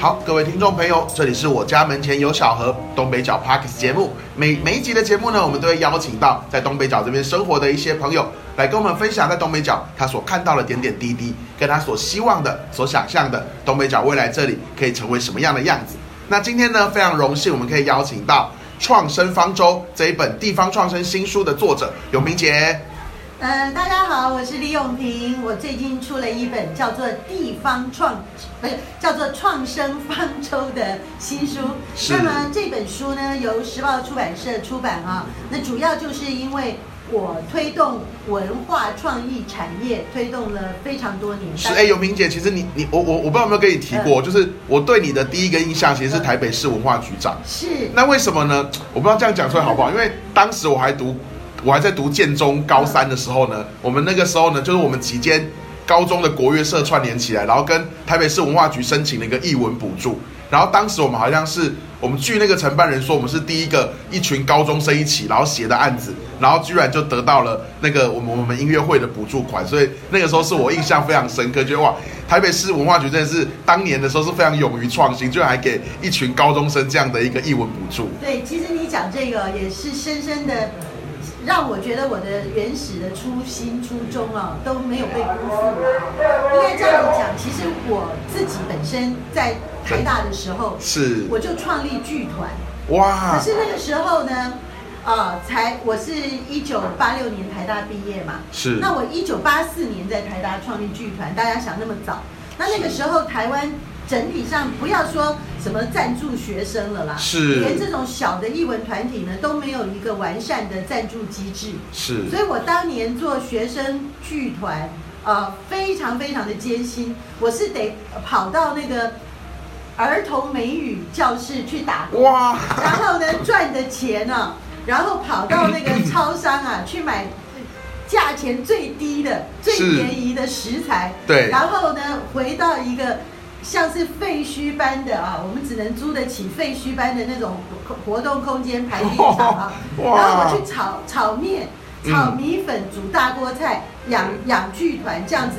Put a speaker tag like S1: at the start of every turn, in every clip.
S1: 好，各位听众朋友，这里是我家门前有小河东北角 Parks 节目。每每一集的节目呢，我们都会邀请到在东北角这边生活的一些朋友，来跟我们分享在东北角他所看到的点点滴滴，跟他所希望的、所想象的东北角未来这里可以成为什么样的样子。那今天呢，非常荣幸我们可以邀请到《创生方舟》这一本地方创生新书的作者永明杰。
S2: 嗯，大家好，我是李永平。我最近出了一本叫做《地方创》，不是叫做《创生方舟》的新书。
S1: 是
S2: 那么这本书呢，由时报出版社出版啊。那主要就是因为我推动文化创意产业，推动了非常多年。
S1: 是哎，永平姐，其实你你我我我不知道有没有跟你提过，就是我对你的第一个印象其实是台北市文化局长。
S2: 是
S1: 那为什么呢？我不知道这样讲出来好不好，因为当时我还读，我还在读建中高三的时候呢，我们那个时候呢，就是我们几间高中的国乐社串联起来，然后跟台北市文化局申请了一个艺文补助，然后当时我们好像是我们据那个承办人说，我们是第一个一群高中生一起然后写的案子，然后居然就得到了那个我们我们音乐会的补助款，所以那个时候是我印象非常深刻，觉得哇，台北市文化局真的是当年的时候是非常勇于创新，居然还给一群高中生这样的一个艺文补助。
S2: 对，其实你讲这个也是深深的让我觉得我的原始的初心初衷啊都没有被辜负。应该这样子讲，其实我自己本身在台大的时候，
S1: 是。
S2: 我就创立剧团，
S1: 哇。
S2: 可，是那个时候呢，啊、才我是一九八六年台大毕业嘛，
S1: 是。
S2: 那我一九八四年在台大创立剧团，大家想那么早，那那个时候台湾整体上不要说什么赞助学生了啦，
S1: 是。
S2: 连这种小的艺文团体呢都没有一个完善的赞助机制，
S1: 是。
S2: 所以我当年做学生剧团，呃，非常非常的艰辛，我是得跑到那个儿童美语教室去打工。
S1: 哇，
S2: 然后呢赚的钱呢、然后跑到那个超商啊去买价钱最低的、最便宜的食材，
S1: 对。
S2: 然后呢回到一个像是废墟般的啊，我们只能租得起废墟般的那种活活动空间排练场啊，然后我去炒炒面。
S1: 嗯
S2: 炒米粉、煮大锅菜、养养剧团这样子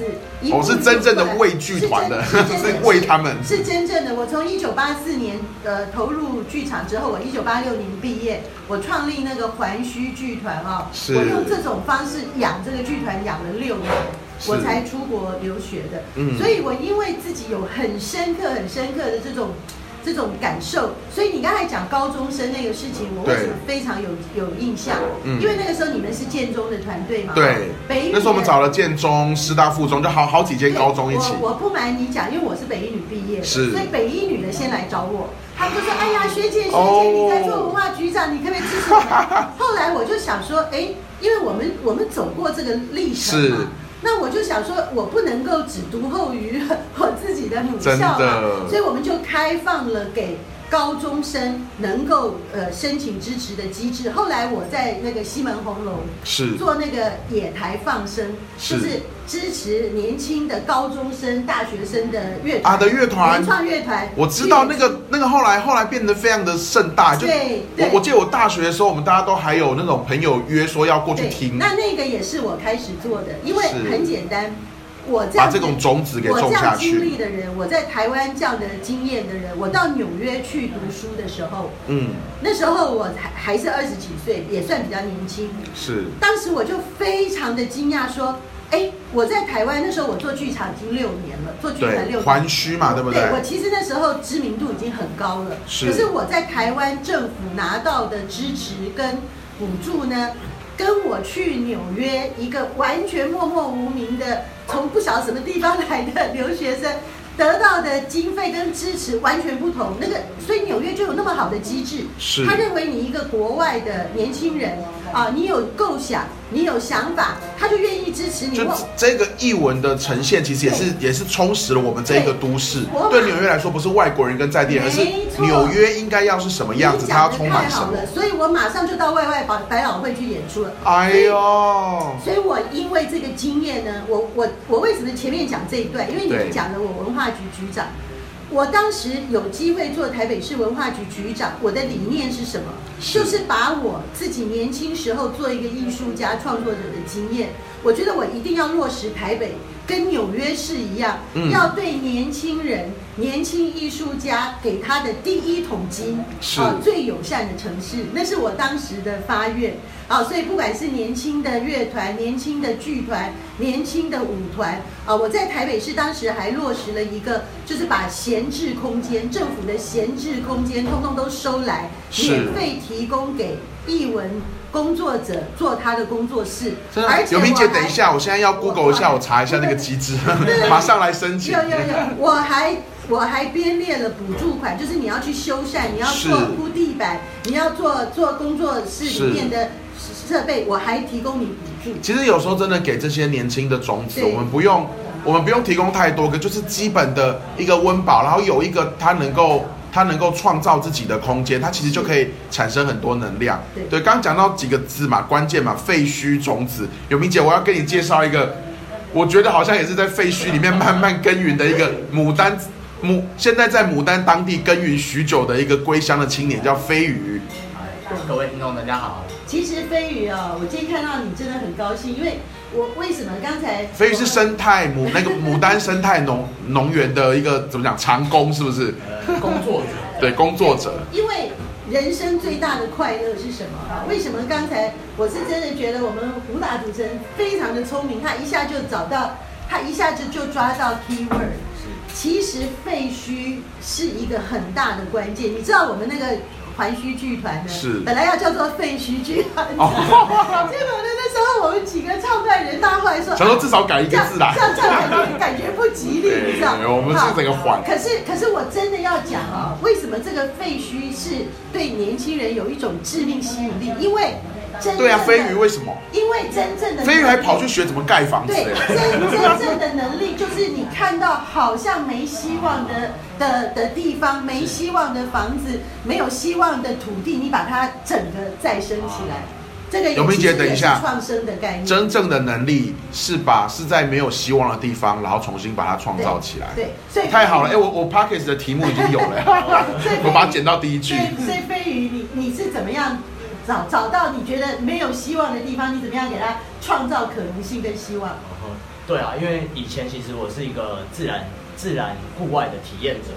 S1: 我、是真正的
S2: 过来
S1: 为剧团的，
S2: 是真 是真
S1: 是为他们。
S2: 是真正的。我从一九八四年呃投入剧场之后，我一九八六年毕业，我创立那个环虚剧团啊、
S1: 是
S2: 我用这种方式养这个剧团养了六年，
S1: 是
S2: 我才出国留学的。
S1: 嗯
S2: 所以我因为自己有很深刻、很深刻的这种。这种感受，所以你刚才讲高中生那个事情，我为什么非常有有印象？
S1: 嗯
S2: 因为那个时候你们是建中的团队嘛，
S1: 对
S2: 北一，
S1: 那时候我们找了建中、师大附中，就好好几间高中一起。
S2: 我我不瞒你讲，因为我是北一女毕业的，
S1: 是
S2: 所以北一女的先来找我，他们就说：“哎呀，学姐学姐，
S1: 哦
S2: 你在做文化局长，你可不可以支持我们？” 后来我就想说，哎，因为我们我们走过这个历程
S1: 是
S2: 嘛。那我就想说，我不能够只独厚于我自己的母校
S1: 真
S2: 嘛，所以我们就开放了给高中生能够呃申请支持的机制。后来我在那个西门红楼
S1: 是。
S2: 做那个野台放生，
S1: 是。
S2: 就是支持年轻的高中生、大学生的乐团
S1: 啊的乐团。
S2: 原创乐团。
S1: 我知道那个那个后来后来变得非常的盛大，就
S2: 对对。
S1: 我我记得我大学的时候，我们大家都还有那种朋友约说要过去
S2: 对，
S1: 听，
S2: 那那个也是我开始做的，因为很简单，我这
S1: 把这种种子给
S2: 我
S1: 种下
S2: 这样经。历的人，我在台湾这样的经验的人，我到纽约去读书的时候，
S1: 嗯，
S2: 那时候我还还是二十几岁，也算比较年轻。
S1: 是
S2: 当时我就非常的惊讶，说：“哎，我在台湾那时候我做剧场已经六年了，做剧场六
S1: 对
S2: 年。”
S1: 环虚嘛，对不对？
S2: 我其实那时候知名度已经很高了，
S1: 是
S2: 可是我在台湾政府拿到的支持跟补助呢，跟我去纽约一个完全默默无名的，从不晓得什么地方来的留学生。得到的经费跟支持完全不同，那个所以纽约就有那么好的机制，
S1: 是
S2: 他认为你一个国外的年轻人啊，你有构想，你有想法，他就愿意支持你。
S1: 就这个译文的呈现，其实也是也是充实了我们这一个都市。对纽约来说，不是外国人跟在地人，而是纽约应该要是什么样子，它要充满什么。
S2: 所以我马上就到外外百百老汇去演出了。
S1: 哎呦，
S2: 所以我因为这个经验呢，我我我为什么前面讲这一段？因为
S1: 对
S2: 你讲了我文化局局长，我当时有机会做台北市文化局局长，我的理念是什么？
S1: 是。
S2: 就是把我自己年轻时候做一个艺术家、创作者的经验，我觉得我一定要落实台北跟纽约市一样，
S1: 嗯。
S2: 要对年轻人、年轻艺术家给他的第一桶金，
S1: 是。
S2: 啊最友善的城市，那是我当时的发愿。啊，所以不管是年轻的乐团、年轻的剧团、年轻的舞团，啊，我在台北市当时还落实了一个，就是把闲置空间、政府的闲置空间，通通都收来，免费提供给艺文工作者做他的工作室。而，且
S1: 有明姐，等一下，我现在要 Google 一下，我查一下那个机制，马上来申请
S2: 有。有有，我还我还编列了补助款，就是你要去修缮，你要做铺地板，你要做做工作室里面的设备，我还提供你补助。
S1: 其实有时候真的给这些年轻的种子，我们不用，我们不用提供太多个，就是基本的一个温饱，然后有一个他能够他能够创造自己的空间，它其实就可以产生很多能量。
S2: 对
S1: 刚刚讲到几个字嘛，关键嘛，废墟种子。有明姐，我要跟你介绍一个，我觉得好像也是在废墟里面慢慢耕耘的一个牡丹。牡现在在牡丹当地耕耘许久的一个归乡的青年叫飞鱼，
S3: 各位听众，大家好。
S2: 其实飞鱼哦，我今天看到你真的很高兴，因为我为什么刚才
S1: 飞鱼是生态牡那个牡丹生态农农园的一个怎么讲长工是不是？
S3: 呃，工作者，
S1: 对，工作者。
S2: 因为人生最大的快乐是什么啊？为什么刚才我是真的觉得我们胡大主持人非常的聪明，他一下就找到，他一下子就抓到 keyword。其实废墟是一个很大的关键，你知道我们那个环虚剧团的，
S1: 是。
S2: 本来要叫做废墟剧团，
S1: 哦。
S2: 结果呢那时候我们几个创办人，大家后来说，
S1: 想说至少改一个字啦。
S2: 这样这样感觉 感觉不吉利，你知道？
S1: 我们是
S2: 好。
S1: 整个缓。
S2: 可是可是我真的要讲啊，为什么这个废墟是对年轻人有一种致命吸引力？因为真
S1: 对啊，飞鱼为什么？
S2: 因为真正的
S1: 飞鱼还跑去学怎么盖房子
S2: 对，真真正的能力就是你看到好像没希望的的的地方，没希望的房子，没有希望的土地，你把它整个再生起来。这个也
S1: 有明姐等一下
S2: 创生的概念。
S1: 真正的能力是把是在没有希望的地方，然后重新把它创造起来。
S2: 对，所以
S1: 太好了！哎、我我 p a c k e s 的题目已经有了，我把它剪到第一句。
S2: 所以所以飞鱼，你你是怎么样找找到你觉得没有希望的地方？你怎么样给他创造可能性跟希望？
S3: 哦对啊，因为以前其实我是一个自然自然户外的体验者。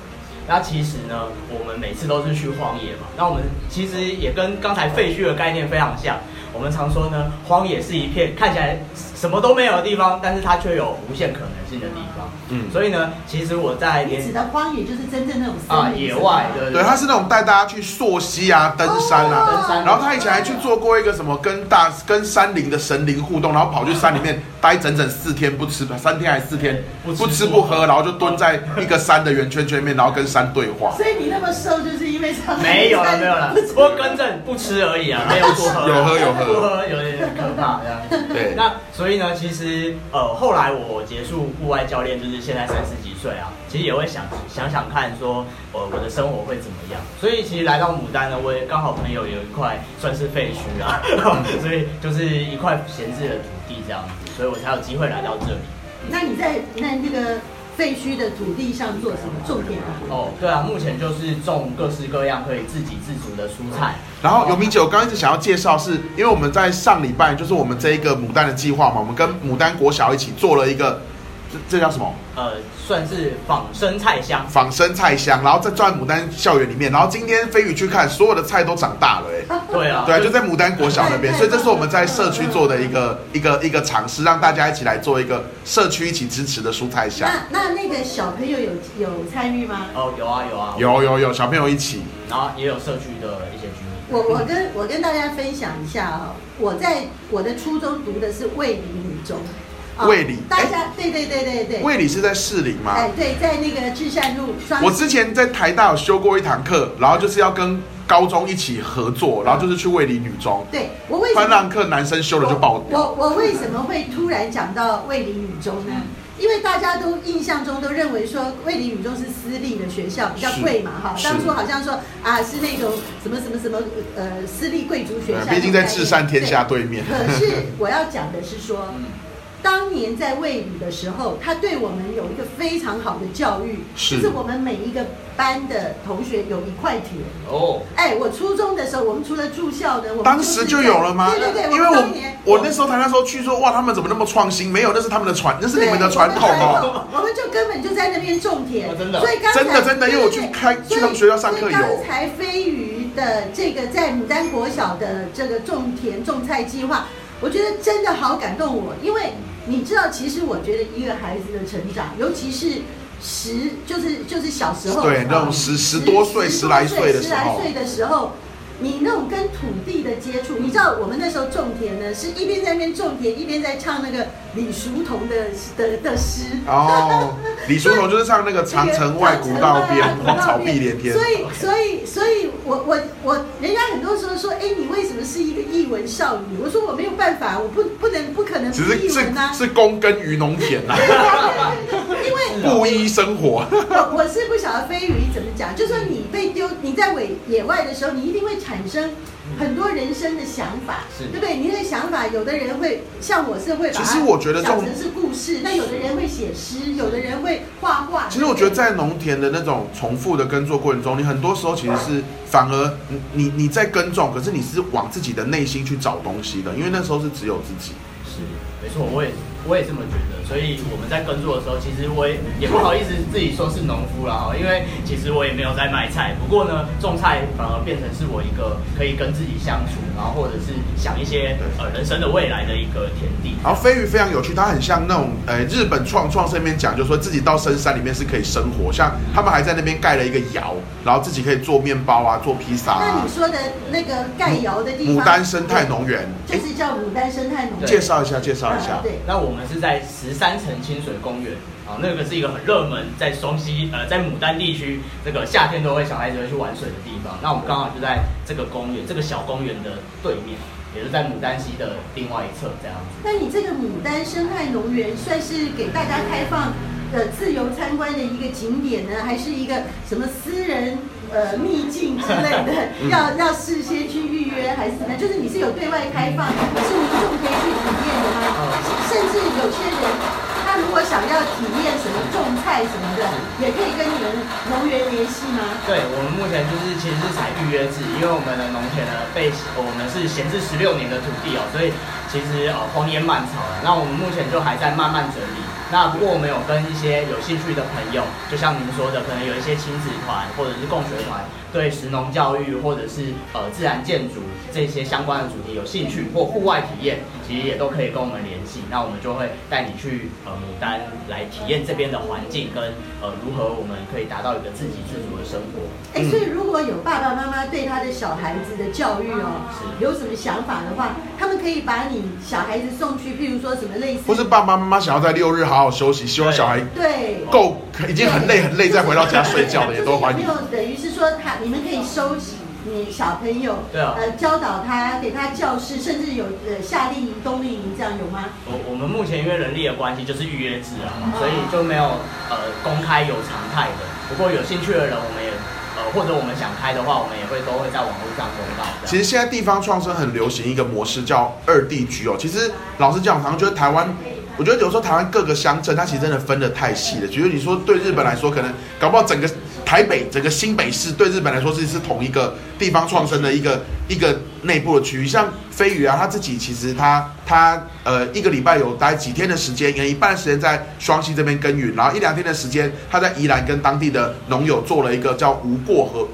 S3: 那其实呢，我们每次都是去荒野嘛。那我们其实也跟刚才废墟的概念非常像。我们常说呢，荒野是一片看起来什么都没有的地方，但是它却有无限可能性的地方。
S1: 嗯，
S3: 所以呢，其实我在连
S2: 你指的荒野就是真正那种
S3: 啊野外，对
S1: 对，他是那种带大家去溯溪啊、登山啊。
S3: 登山
S1: 然后他以前还去做过一个什么跟大跟山林的神灵互动，然后跑去山里面待整整四天不吃，三天还是四天
S3: 不吃
S1: 不吃不喝，然后就蹲在一个山的圆圈圈里面，然后跟山对话。
S2: 所以你那么瘦，就是因为常常
S3: 没有了，没有了，不过更正不吃而已啊，没有多 喝，
S1: 有喝有喝
S3: 有点可怕这样。
S1: 对，
S3: 那所以呢，其实呃，后来我结束户外教练，就是现在三十几岁啊，其实也会想想想看说，呃，我的生活会怎么样。所以其实来到牡丹呢，我也刚好朋友有一块算是废墟啊，所以就是一块闲置的土地这样子，所以我才有机会来到这里。
S2: 那你在那那个废墟的土地上做什么？种田吗？
S3: 哦，对啊，目前就是种各式各样可以自给自足的蔬菜。
S1: 然后有明姐，我刚刚一直想要介绍是，因为我们在上礼拜就是我们这一个牡丹的计划嘛，我们跟牡丹国小一起做了一个，这这叫什么？
S3: 呃，算是仿生菜香。
S1: 仿生菜香，然后在在牡丹校园里面，然后今天飞宇去看，所有的菜都长大了哎、
S3: 对啊，
S1: 对啊，就在牡丹国小那边，所以这是我们在社区做的一个一个一个尝试，让大家一起来做一个社区一起支持的蔬菜香。
S2: 那那那个小朋友有有参与吗？
S3: 哦，有啊有啊，
S1: 有有有，小朋友一起，
S3: 然后也有社区的一些居民。
S2: 我我跟我跟大家分享一下啊、我在我的初中读的是卫理女中。啊
S1: 卫理
S2: 大家对对对对对。
S1: 卫理是在士林吗？
S2: 哎对，在那个至善路。
S1: 我之前在台大有修过一堂课，然后就是要跟高中一起合作，然后就是去卫理女中，
S2: 对我为什么
S1: 那堂课男生修了就爆掉。
S2: 我我为什么会突然讲到卫理女中呢？因为大家都印象中都认为说卫理女中是私立的学校，比较贵嘛哈。
S1: 是
S2: 当初好像说啊是那种什么什么什么呃私立贵族学校。
S1: 对毕竟在至善天下对面
S2: 可是我要讲的是说，当年在卫理的时候，他对我们有一个非常好的教育，
S1: 是
S2: 就是我们每一个班的同学有一块田。
S3: 哦，
S2: 哎，我初中的时候，我们除了住校的，我们
S1: 当时就有了吗？
S2: 对对对，
S1: 因为
S2: 们当年
S1: 我我那时候台那时候去说，哇，他们怎么那么创新？没有，那是他们的传，那是你们的
S2: 对
S1: 传统
S2: 我们的传
S1: 哦。
S2: 我们就根本就在那边种田，
S3: 哦真的
S2: 所以刚才
S1: 真的真的因为我去开去他们学校上课有
S2: 刚才飞鱼的这个在牡丹国小的这个种田种菜计划，我觉得真的好感动我，因为你知道，其实我觉得一个孩子的成长，尤其是。十就是就是小时候，
S1: 对那种十十多岁十来岁的时候
S2: 十来岁的时候，你那种跟土地的接触，你知道我们那时候种田呢，是一边在那边种田，一边在唱那个李叔同的的的诗。
S1: 哦，李叔同就是唱那个长城外古道边，
S2: 长城外
S1: 草碧连天。
S2: 所以，所以，所以我我我，人家很多时候说，哎，你为什么是一个译文少女？我说我没有办法，我不不能不可能不
S1: 只是是
S2: 译文啊。
S1: 是躬耕于农田啊，布衣生活。
S2: 我我是不晓得飞鱼怎么讲，就说你被丢，你在野野外的时候，你一定会产生很多人生的想法，
S3: 是
S2: 对不对？你那个想法，有的人会像我是会把它
S1: 其实我觉得这种
S2: 想成是故事，那有的人会写诗，有的人会画画。
S1: 其实我觉得在农田的那种重复的耕作过程中，你很多时候其实是反而你你你在耕种，可是你是往自己的内心去找东西的，因为那时候是只有自己。
S3: 是，没错，我也我也这么觉得。所以我们在耕作的时候，其实我也也不好意思自己说是农夫啦，哈，因为其实我也没有在卖菜。不过呢，种菜反而变成是我一个可以跟自己相处，然后或者是想一些呃人生的未来的一个田地。
S1: 然后飞鱼非常有趣，它很像那种呃日本创创上面讲，就是说自己到深山里面是可以生活，像他们还在那边盖了一个窑，然后自己可以做面包啊，做披萨啊
S2: 那你。说的那个盖窑的地方，
S1: 牡丹生态农园，哎，
S2: 就是叫牡丹生态农园。
S1: 介绍一下，介绍
S2: 对，
S3: 那我们是在十三层清水公园啊，那个是一个很热门，在双溪呃，在牡丹地区，这个夏天都会小孩子会去玩水的地方。那我们刚好就在这个公园，这个小公园的对面，也是在牡丹溪的另外一侧这样子。
S2: 那你这个牡丹生态农园算是给大家开放的自由参观的一个景点呢，还是一个什么私人呃秘境之类的？
S1: 嗯
S2: 要要事先去预约还是怎么样？就是你是有对外开放，是民众可以去体验的吗？甚至有些人他如果想要体验什么种菜什么的，也可以跟你们农园联系吗？
S3: 对我们目前就是其实是采预约制，因为我们的农田呢被我们是闲置十六年的土地哦，所以其实呃荒烟蔓草了。那我们目前就还在慢慢整理。那不过我们有跟一些有兴趣的朋友，就像您说的，可能有一些亲子团或者是共学团，对食农教育或者是呃自然建筑这些相关的主题有兴趣或户外体验，其实也都可以跟我们联系。那我们就会带你去呃牡丹来体验这边的环境跟呃如何我们可以达到一个自给自足的生活。
S2: 哎，所以如果有爸爸妈妈对他的小孩子的教育哦，
S3: 是
S2: 有什么想法的话，他们可以把你小孩子送去，譬如说什么类似，
S1: 不是爸爸妈妈想要在六日好好休息，希望小孩
S2: 对，
S1: 够已经很累很累，再回到家睡觉的也都欢迎
S2: 没。有等于是说他你们可以收集你小朋友，
S3: 对啊
S2: 呃，教导他，给他教室，甚至有呃夏令营、冬令营这样有吗？
S3: 我我们目前因为人力的关系，就是预约制啊，所以就没有呃公开有常态的。不过有兴趣的人，我们也呃或者我们想开的话，我们也会都会在网络上公告。
S1: 其实现在地方创生很流行一个模式叫二地居哦。其实老实讲，常常觉得台湾，我觉得有时候台湾各个乡镇，它其实真的分得太细了。觉得你说对日本来说，可能搞不好整个台北、整个新北市对日本来说是是同一个地方创生的一个一个内部的区域。像飞鱼啊，他自己其实他他呃一个礼拜有大概几天的时间，有一半的时间在双溪这边耕耘，然后一两天的时间他在宜兰跟当地的农友做了一个叫无过河
S3: 呃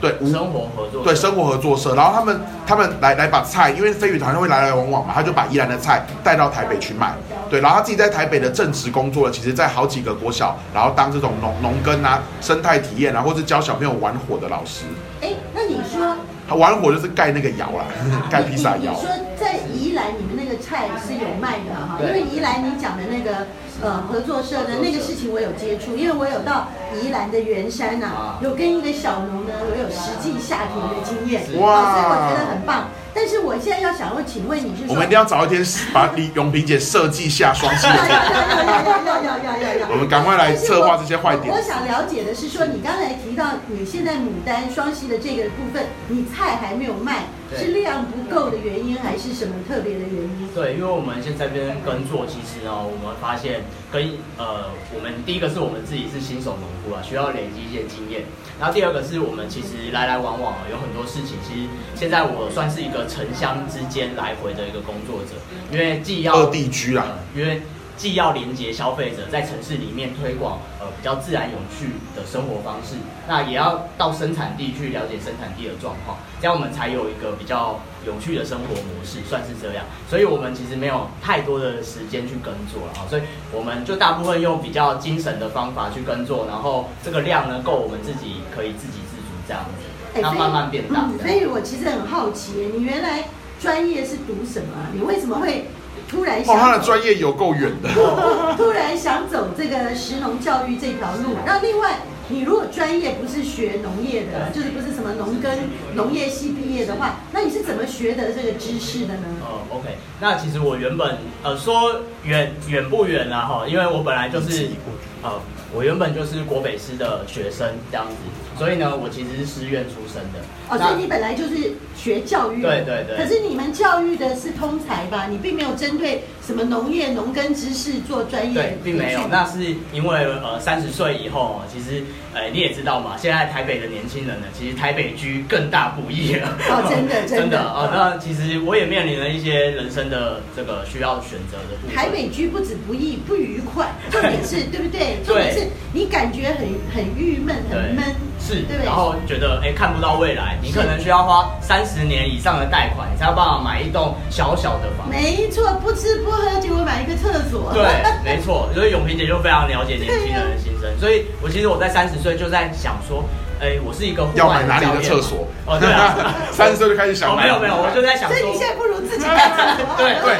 S1: 对。无
S3: 生活合作
S1: 对生活合作社，然后他们他们来来把菜，因为飞鱼团会来来往往嘛，他就把宜兰的菜带到台北去卖，对，然后他自己在台北的正职工作了，其实在好几个国小，然后当这种农农耕啊、生态体验啊，或是教小朋友玩火的老师，
S2: 哎，那你说
S1: 他玩火就是盖那个窑啦，盖披萨窑。
S2: 说在宜兰你们那个菜是有卖的哈，因
S3: 对
S2: 为宜兰你讲的那个呃合作社的那个事情我有接触因为我有到宜兰的圆山呐有跟一个小农呢我有实际下田的经验所以我觉得很棒。但是我现在要想要请问你是
S1: 我们一定要找一天把李永平姐设计下双溪
S2: 要要要要要要要要要
S1: 我们赶快来策划这些坏点。
S2: 我想了解的是说你刚才提到你现在牡丹双溪的这个部分你菜还没有卖是量不够的原因，还是什么特别的原因？
S3: 对，因为我们现在这边耕作，其实呢，我们发现跟呃，我们第一个是我们自己是新手农夫啊，需要累积一些经验。然后第二个是我们其实来来往往啊有很多事情，其实现在我算是一个城乡之间来回的一个工作者，因为既要
S1: 二地居啦，
S3: 呃因为既要连接消费者在城市里面推广呃比较自然有趣的生活方式，那也要到生产地去了解生产地的状况，这样我们才有一个比较有趣的生活模式，算是这样。所以我们其实没有太多的时间去耕作了啊，所以我们就大部分用比较精神的方法去耕作，然后这个量呢够我们自己可以自给自足这样子，那慢慢变大
S2: 嗯，。所以我其实很好奇，你原来专业是读什么啊？你为什么会突然
S1: 哦，他的专业有够远的。
S2: 突然想走这个食农教育这条路？那另外，你如果专业不是学农业的，就是不是什么农耕农业系毕业的话，那你是怎么学的这个知识的呢？
S3: 哦、o k 那其实我原本呃说远远不远啦哈，因为我本来就是呃我原本就是国北师的学生这样子，所以呢我其实是师院出身的。
S2: 哦，所以你本来就是学教育的，
S3: 对对对
S2: 可是你们教育的是通才吧？你并没有针对什么农业、农耕知识做专业
S3: 对，并没有那是因为呃三十岁以后，其实呃你也知道嘛，现在台北的年轻人呢，其实台北居更大不易了。
S2: 哦真的 真的
S3: 真的哦，那其实我也面临了一些人生的这个需要选择的部分。
S2: 台北居不止不易不愉快，重点是 对不对？重点是你感觉很很郁闷、很
S3: 对
S2: 闷，
S3: 是然后觉得哎看不到未来，你可能需要花三十年以上的贷款，你才有办法买一栋小小的房。
S2: 没错，不吃不喝，就会买一个厕所。
S3: 对，没错，所以永平姐就非常了解年轻人的心声，所以我其实我在三十岁就在想说，哎，我是一个户
S1: 要买哪里
S3: 教练嘛
S1: 的厕所？
S3: 哦，对啊，
S1: 三十岁就开始想
S3: 哦，
S1: 买。
S3: 没有没有，我就在想说
S2: 所以你，现在不如自己盖厕所。
S3: 对
S1: 对，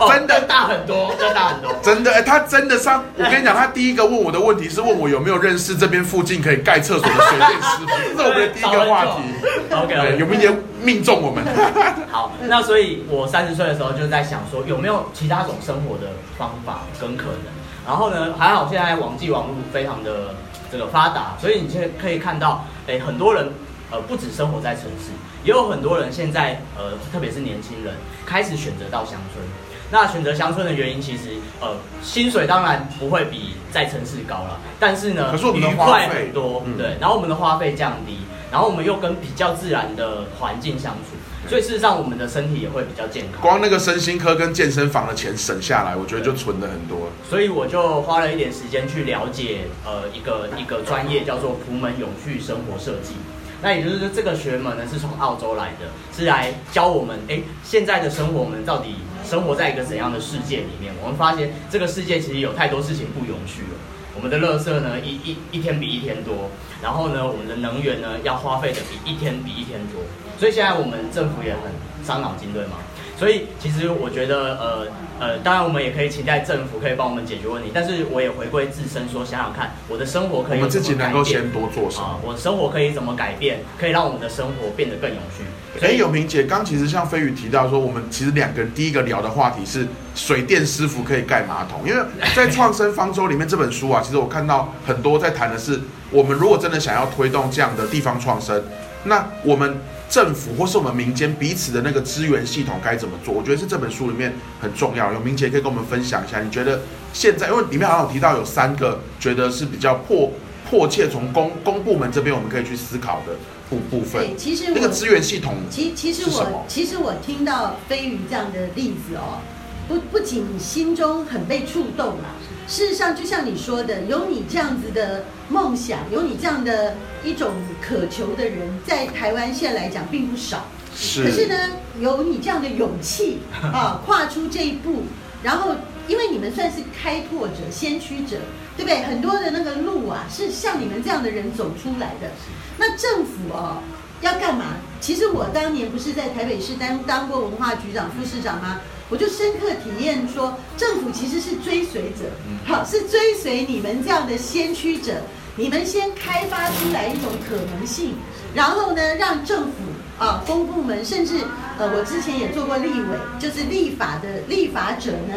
S3: 哦
S1: 真的
S3: 大很多，真的大很多。
S1: 真的，哎，他真的上，我跟你讲，他第一个问我的问题是问我有没有认识这边附近可以盖厕所的水电师傅，这是我们的第一个话题。
S3: OK，
S1: 对，有没有命中我们？
S3: 好，那所以我三十岁的时候就在想说，有没有其他种生活的方法跟可能？然后呢，还好现在网际网络非常的这个发达，所以你现在可以看到，哎，很多人呃不止生活在城市，也有很多人现在呃特别是年轻人开始选择到乡村。那选择乡村的原因，其实呃薪水当然不会比在城市高了，但是呢，
S1: 可是我们的花费
S3: 很多，
S1: 嗯
S3: 对，然后我们的花费降低，然后我们又跟比较自然的环境相处，所以事实上我们的身体也会比较健康。
S1: 光那个身心科跟健身房的钱省下来，我觉得就存了很多。
S3: 所以我就花了一点时间去了解，呃，一个一个专业叫做普门永续生活设计。那也就是说，这个学门呢是从澳洲来的，是来教我们，哎，现在的生活我们到底生活在一个怎样的世界里面？我们发现这个世界其实有太多事情不永续了。我们的垃圾呢，一一一天比一天多，然后呢，我们的能源呢要花费的比一天比一天多，所以现在我们政府也很伤脑筋，对吗？所以其实我觉得，呃呃，当然我们也可以期待政府可以帮我们解决问题，但是我也回归自身说，想想看，我的生活可以
S1: 我们自己能够先多做什
S3: 啊
S1: 么？，
S3: 我的生活可以怎么改变，可以让我们的生活变得更永续。
S1: 哎，永平姐，刚其实像飞宇提到说，我们其实两个人第一个聊的话题是水电师傅可以盖马桶，因为在《创生方舟》里面这本书啊，其实我看到很多在谈的是，我们如果真的想要推动这样的地方创生，那我们政府或是我们民间彼此的那个资源系统该怎么做？我觉得是这本书里面很重要。有明姐可以跟我们分享一下，你觉得现在因为里面好像有提到有三个觉得是比较迫迫切从公公部门这边我们可以去思考的部部分
S2: 对，，其实
S1: 那个资源系统
S2: 其其实我其实我听到飞鱼这样的例子哦，不不仅心中很被触动啦，事实上就像你说的，有你这样子的梦想，有你这样的一种渴求的人，在台湾现在来讲并不少。
S1: 是
S2: 可是呢，有你这样的勇气 啊，跨出这一步，然后因为你们算是开拓者、先驱者，对不对？很多的那个路啊，是像你们这样的人走出来的。那政府哦，要干嘛？其实我当年不是在台北市当当过文化局长、副市长吗？我就深刻体验说，政府其实是追随者，好，是追随你们这样的先驱者，你们先开发出来一种可能性，然后呢，让政府啊、公部门，甚至呃，我之前也做过立委，就是立法的立法者呢，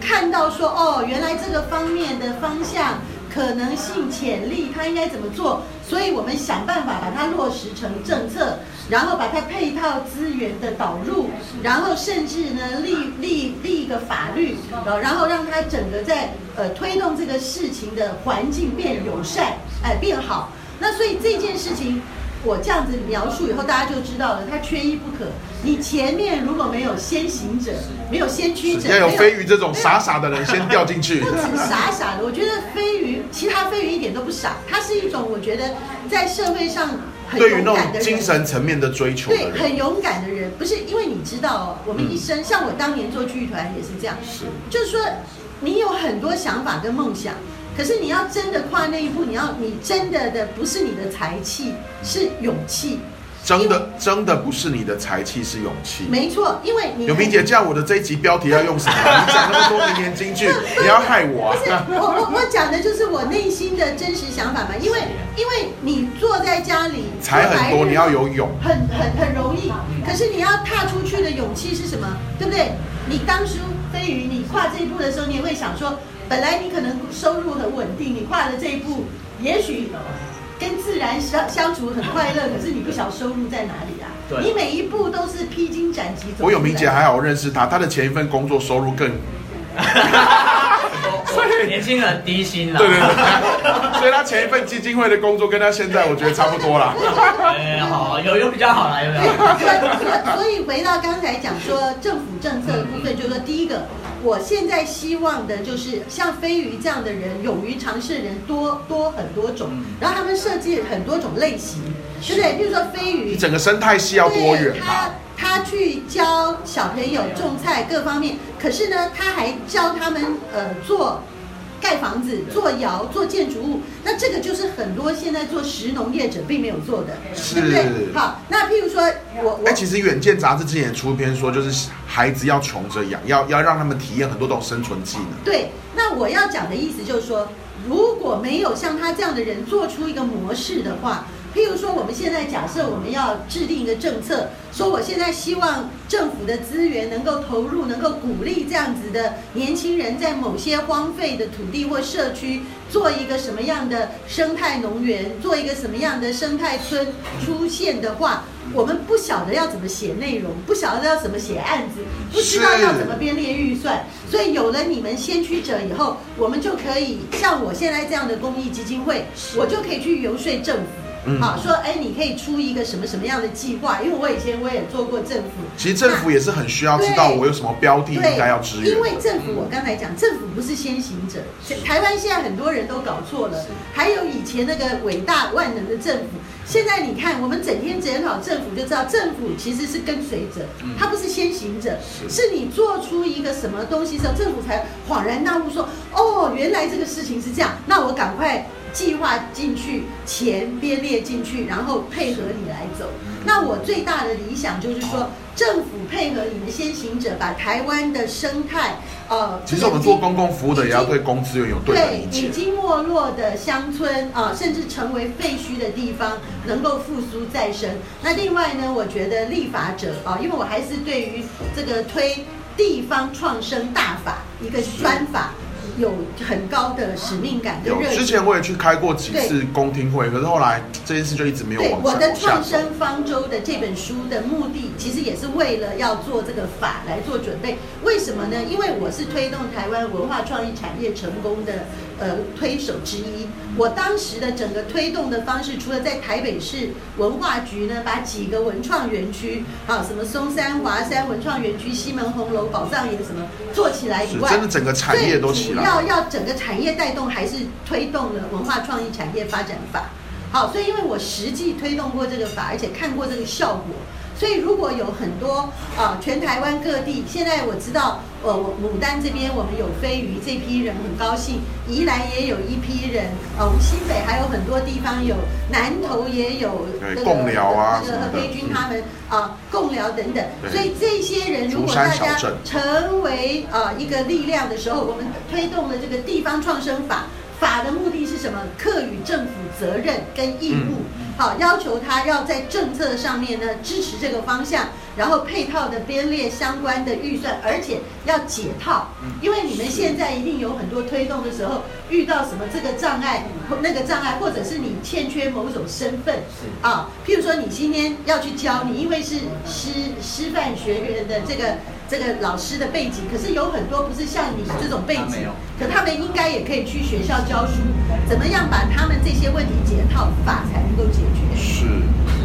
S2: 看到说，哦，原来这个方面的方向可能性、潜力，它应该怎么做？所以我们想办法把它落实成政策，然后把它配套资源的导入，然后甚至呢立立立一个法律，呃，然后让它整个在呃推动这个事情的环境变友善，哎，变好。那所以这件事情。我这样子描述以后，大家就知道了，它缺一不可。你前面如果没有先行者，没有先驱者，
S1: 要有飞鱼这种傻傻的人先掉进去。
S2: 不止傻傻的，我觉得飞鱼，其他飞鱼一点都不傻，它是一种我觉得在社会上很勇敢的人，
S1: 精神层面的追求，
S2: 对，很勇敢的人。不是因为你知道，我们一生，像我当年做剧团也是这样，
S1: 是，
S2: 就是说你有很多想法跟梦想。可是你要真的跨那一步，你要你真的的不是你的才气，是勇气。
S1: 真的真的不是你的才气，是勇气。
S2: 没错，因为你
S1: 有明姐叫我的这一集标题要用什么？你讲那么多名言金句，你要害我？
S2: 不是，我我我讲的就是我内心的真实想法嘛。因为因为你坐在家里
S1: 才很多，你要有勇，
S2: 很很很容易。可是你要踏出去的勇气是什么？对不对？你当初飞鱼，你跨这一步的时候，你也会想说。本来你可能收入很稳定，你跨了这一步，也许跟自然相相处很快乐，可是你不晓收入在哪里啊？你每一步都是披荆斩棘走。
S1: 我有明姐还好，我认识她，她的前一份工作收入更。
S3: 所以年轻人低薪了。
S1: 对对对，所以他前一份基金会的工作跟他现在我觉得差不多啦。
S3: 哎，好，有有比较好了，有没有？
S2: 所以回到刚才讲说政府政策的部分，就是说第一个，我现在希望的就是像飞鱼这样的人，勇于尝试的人多多很多种，然后他们设计很多种类型，对不对？比如说飞鱼，
S1: 整个生态系要多元
S2: 他他去教小朋友种菜各方面，可是呢，他还教他们呃做盖房子、做窑、做建筑物。那这个就是很多现在做食农业者并没有做的，对不对？好，那譬如说我我
S1: 哎，其实《远见》杂志之前出一篇说，就是孩子要穷着养，要要让他们体验很多种生存技能。
S2: 对，那我要讲的意思就是说，如果没有像他这样的人做出一个模式的话。譬如说，我们现在假设我们要制定一个政策，说我现在希望政府的资源能够投入，能够鼓励这样子的年轻人在某些荒废的土地或社区做一个什么样的生态农园，做一个什么样的生态村出现的话，我们不晓得要怎么写内容，不晓得要怎么写案子，不知道要怎么编列预算，所以有了你们先驱者以后，我们就可以像我现在这样的公益基金会，我就可以去游说政府。好说，哎，你可以出一个什么什么样的计划？因为我以前我也做过政府，
S1: 其实政府也是很需要知道我有什么标的应该要支援。
S2: 因为政府，我刚才讲，政府不是先行者。台湾现在很多人都搞错了，还有以前那个伟大万能的政府，现在你看，我们整天检讨政府，就知道政府其实是跟随者，他不是先行者。是你做出一个什么东西之后，政府才恍然大悟，说，哦，原来这个事情是这样，那我赶快。计划进去，钱编列进去，然后配合你来走。那我最大的理想就是说，政府配合你们先行者，把台湾的生态，呃，
S1: 其实我们做公共服务的也要对公资源有对的理
S2: 解。已经没落的乡村啊，甚至成为废墟的地方，能够复苏再生。那另外呢，我觉得立法者啊，因为我还是对于这个推地方创生大法一个专法。有很高的使命感跟热情。
S1: 之前我也去开过几次公听会，可是后来这件事就一直没有往
S2: 我的创生方舟的这本书的目的，其实也是为了要做这个法来做准备。为什么呢？因为我是推动台湾文化创意产业成功的。呃，推手之一，我当时的整个推动的方式，除了在台北市文化局呢，把几个文创园区，啊，什么松山华山文创园区、西门红楼、宝藏岩什么做起来以外，
S1: 真的整个产业都起来，
S2: 要要整个产业带动，还是推动了文化创意产业发展法。好，所以因为我实际推动过这个法，而且看过这个效果。所以如果有很多啊，全台湾各地，现在我知道，呃，牡丹这边我们有飞鱼这批人很高兴，宜兰也有一批人，呃，我们新北还有很多地方有，南投也有
S1: 那个共疗啊，
S2: 那个飞军他们啊，共疗等等。所以这些人如果大家成为啊一个力量的时候，我们推动了这个地方创生法。法的目的是什么？课与政府责任跟义务。好，要求他要在政策上面呢支持这个方向，然后配套的编列相关的预算，而且要解套，因为你们现在一定有很多推动的时候遇到什么这个障碍那个障碍，或者是你欠缺某种身份。啊，譬如说你今天要去教，你因为是师师范学院的这个这个老师的背景，可是有很多不是像你这种背景，可他们应该也可以去学校教书，怎么样把他们这些问题解套，法才能够解决。
S1: 是，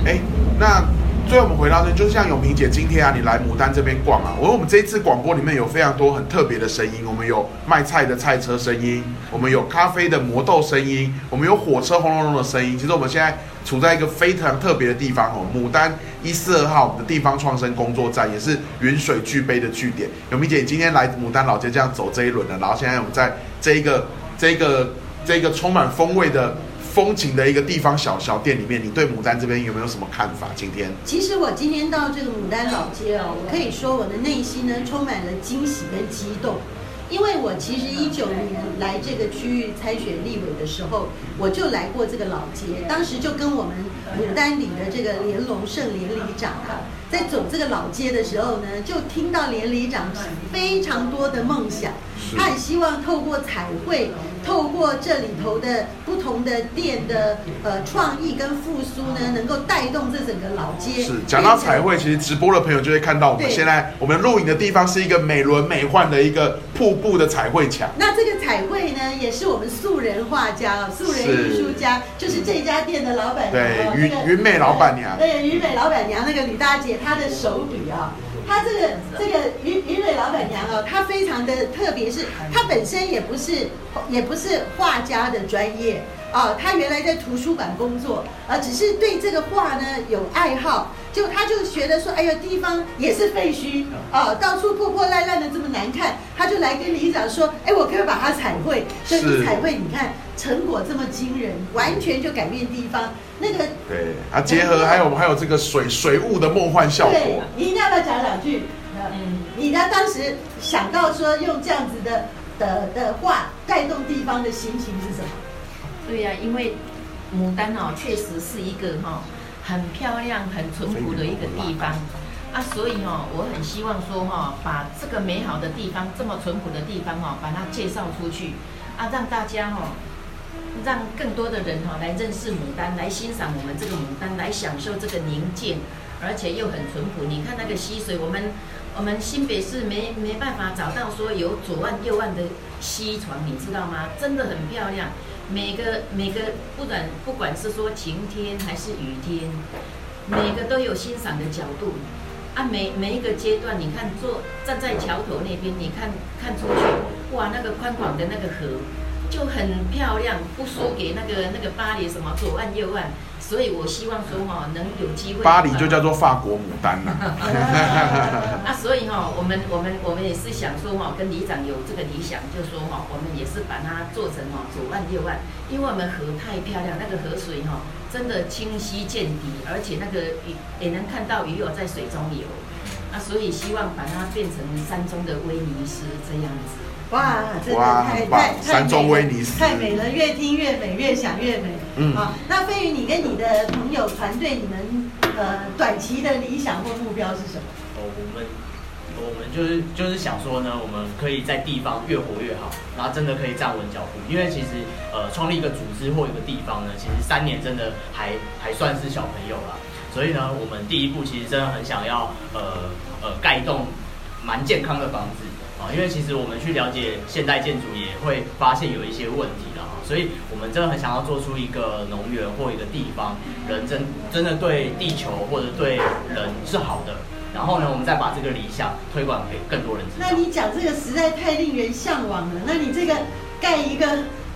S1: 哎，那最后我们回到这，就像永平姐今天啊，你来牡丹这边逛啊，我我们这一次广播里面有非常多很特别的声音，我们有卖菜的菜车声音，我们有咖啡的磨豆声音，我们有火车轰隆隆的声音。其实我们现在处在一个非常特别的地方哦，牡丹一四二号我们的地方创生工作站，也是云水俱杯的据点。永平姐，你今天来牡丹老街这样走这一轮了，然后现在我们在这一个这一个这一个充满风味的。风情的一个地方小小店里面，你对牡丹这边有没有什么看法？今天，
S2: 其实我今天到这个牡丹老街哦，我可以说我的内心呢充满了惊喜跟激动，因为我其实一九年来这个区域参选立委的时候，我就来过这个老街，当时就跟我们牡丹里的这个连龙胜连里长啊，在走这个老街的时候呢，就听到连里长非常多的梦想，他很希望透过彩绘。透过这里头的不同的店的呃创意跟复苏呢，能够带动这整个老街。
S1: 是讲到彩绘，其实直播的朋友就会看到我们现在我们录影的地方是一个美轮美奂的一个瀑布的彩绘墙。
S2: 那这个彩绘呢，也是我们素人画家、素人艺术家，就是这家店的老板娘，
S1: 对云云美老板娘，
S2: 对云美老板娘那个吕大姐，她的手笔啊。他这个这个于于蕊老板娘哦，她非常的特别，是她本身也不是也不是画家的专业哦，她原来在图书馆工作，呃，只是对这个画呢有爱好，就他就觉得说，哎呦，地方也是废墟啊，到处破破烂烂的这么难看，他就来跟里长说，哎，我可以把它彩绘，所以彩绘你看成果这么惊人，完全就改变地方。那个
S1: 对啊，结合还有还有这个水水雾的梦幻效果。
S2: 你一定要不要讲两句？嗯，你呢？当时想到说用这样子的的的话带动地方的心情是什么？
S4: 对呀，因为牡丹哦，确实是一个哈很漂亮、很淳朴的一个地方啊，所以哈，我很希望说哈，把这个美好的地方、这么淳朴的地方哈，把它介绍出去啊，让大家哈。让更多的人哈来认识牡丹，来欣赏我们这个牡丹，来享受这个宁静，而且又很淳朴。你看那个溪水，我们我们新北市没没办法找到说有左岸右岸的溪床，你知道吗？真的很漂亮。每个每个不管不管是说晴天还是雨天，每个都有欣赏的角度。啊，每每一个阶段，你看坐站在桥头那边，你看看出去，哇，那个宽广的那个河。就很漂亮，不输给那个那个巴黎什么左岸右岸，所以我希望说哈，能有机会。
S1: 巴黎就叫做法国牡丹呐。
S4: 啊，所以哈，我们我们我们也是想说哈，跟里长有这个理想，就说哈，我们也是把它做成哈左岸右岸，因为我们河太漂亮，那个河水哈真的清晰见底，而且那个鱼也能看到鱼有在水中游，啊，所以希望把它变成山中的威尼斯这样子。
S2: 哇，真的太太
S1: 山中威尼斯
S2: 太美了，越听越美，越想越美。嗯，好，那飞宇，你跟你的朋友团队，你们呃短期的理想或目标是什么？哦，
S3: 我们我们就是就是想说呢，我们可以在地方越活越好，然后真的可以站稳脚步。因为其实呃创立一个组织或一个地方呢，其实三年真的还还算是小朋友了。所以呢，我们第一步其实真的很想要呃呃盖一栋蛮健康的房子。啊，因为其实我们去了解现代建筑，也会发现有一些问题的哈，所以我们真的很想要做出一个农园或一个地方，人真真的对地球或者对人是好的，然后呢，我们再把这个理想推广给更多人知道。
S2: 那你讲这个实在太令人向往了，那你这个盖一个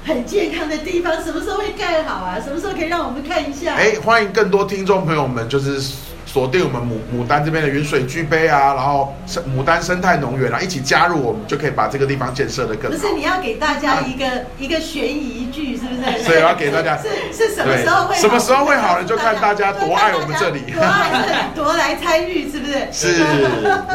S2: 很健康的地方，什么时候会盖好啊？什么时候可以让我们看一下？
S1: 哎，欢迎更多听众朋友们，就是。锁定我们牡牡丹这边的云水居杯啊，然后生牡丹生态农园啊，一起加入我们，就可以把这个地方建设的更好。
S2: 不是你要给大家一个一个悬疑剧，是不是？
S1: 所以要给大家
S2: 是是什么时候会
S1: 什么时候会好呢？就看大家多爱我们这里，
S2: 多爱这里，多来参与，是不是？
S1: 是，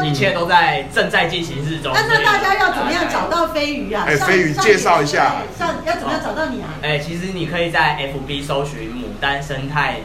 S3: 一切都在正在进行之中。
S2: 那那大家要怎么样找到飞鱼啊？
S1: 哎，飞鱼介绍一下，
S2: 上要怎么样找到你啊？
S3: 哎，其实你可以在 FB 搜寻牡丹生态。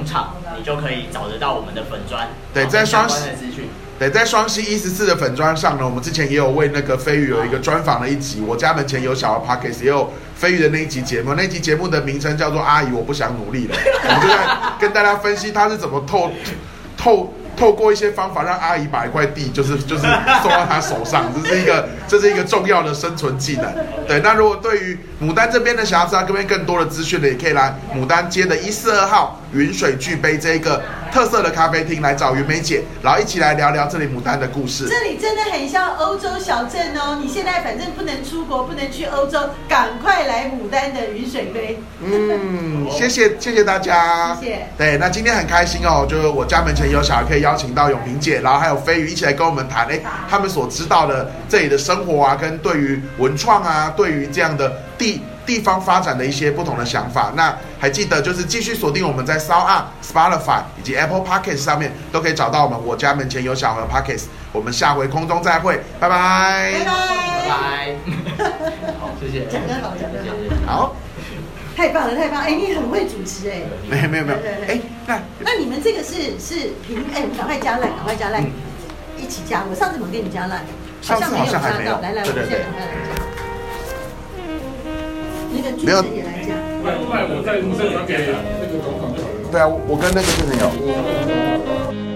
S3: 农场，你就可以找得到我们的粉砖，
S1: 对在双
S3: 相关的资讯。
S1: 对，在双溪一十四的粉砖上呢，我们之前也有为那个飞鱼有一个专访的一集，我家门前有小的 Pockets，也有飞鱼的那一集节目，那一集节目的名称叫做《阿姨我不想努力了》，我们就在跟大家分析他是怎么透 透。透过一些方法让阿姨把一块地，就是就是送到她手上，这是一个这是一个重要的生存技能。对，那如果对于牡丹这边的想要知道这边更多的资讯的，也可以来牡丹街的一四二号云水巨杯这一个特色的咖啡厅来找云梅姐，然后一起来聊聊这里牡丹的故事。
S2: 这里真的很像欧洲小镇哦！你现在反正不能出国，不能去欧洲，赶快来牡丹的云水杯。
S1: 嗯，谢谢谢谢大家，
S2: 谢谢
S1: 对，那今天很开心哦，就是我家门前有小孩可以邀请到永平姐，然后还有飞鱼一起来跟我们谈，哎，他们所知道的这里的生活啊，跟对于文创啊，对于这样的地地方发展的一些不同的想法。那还记得就是继续锁定我们在 s o u n Spotify 以及 Apple Podcasts 上面都可以找到我们我家门前有小河 Podcasts。我们下回空中再会，拜拜
S2: 拜
S3: 拜
S2: 拜。
S3: 拜。好，谢谢。
S2: 讲得好讲得好
S1: 好，
S2: 太棒了，太棒了！哎，你很会主持哎。
S1: 没有没有没有哎，那
S2: 那你们这个是是平哎，赶快加赖，赶快加赖，
S1: 嗯
S2: 一起加。我上次怎么给你加赖？
S1: 上次好像还没有。
S2: 来来，我
S1: 对对对
S2: 们现在赶快来
S1: 没有
S2: 持人也来加。
S5: 不然我在路上传给那个。
S1: 对啊，我跟那个真的有。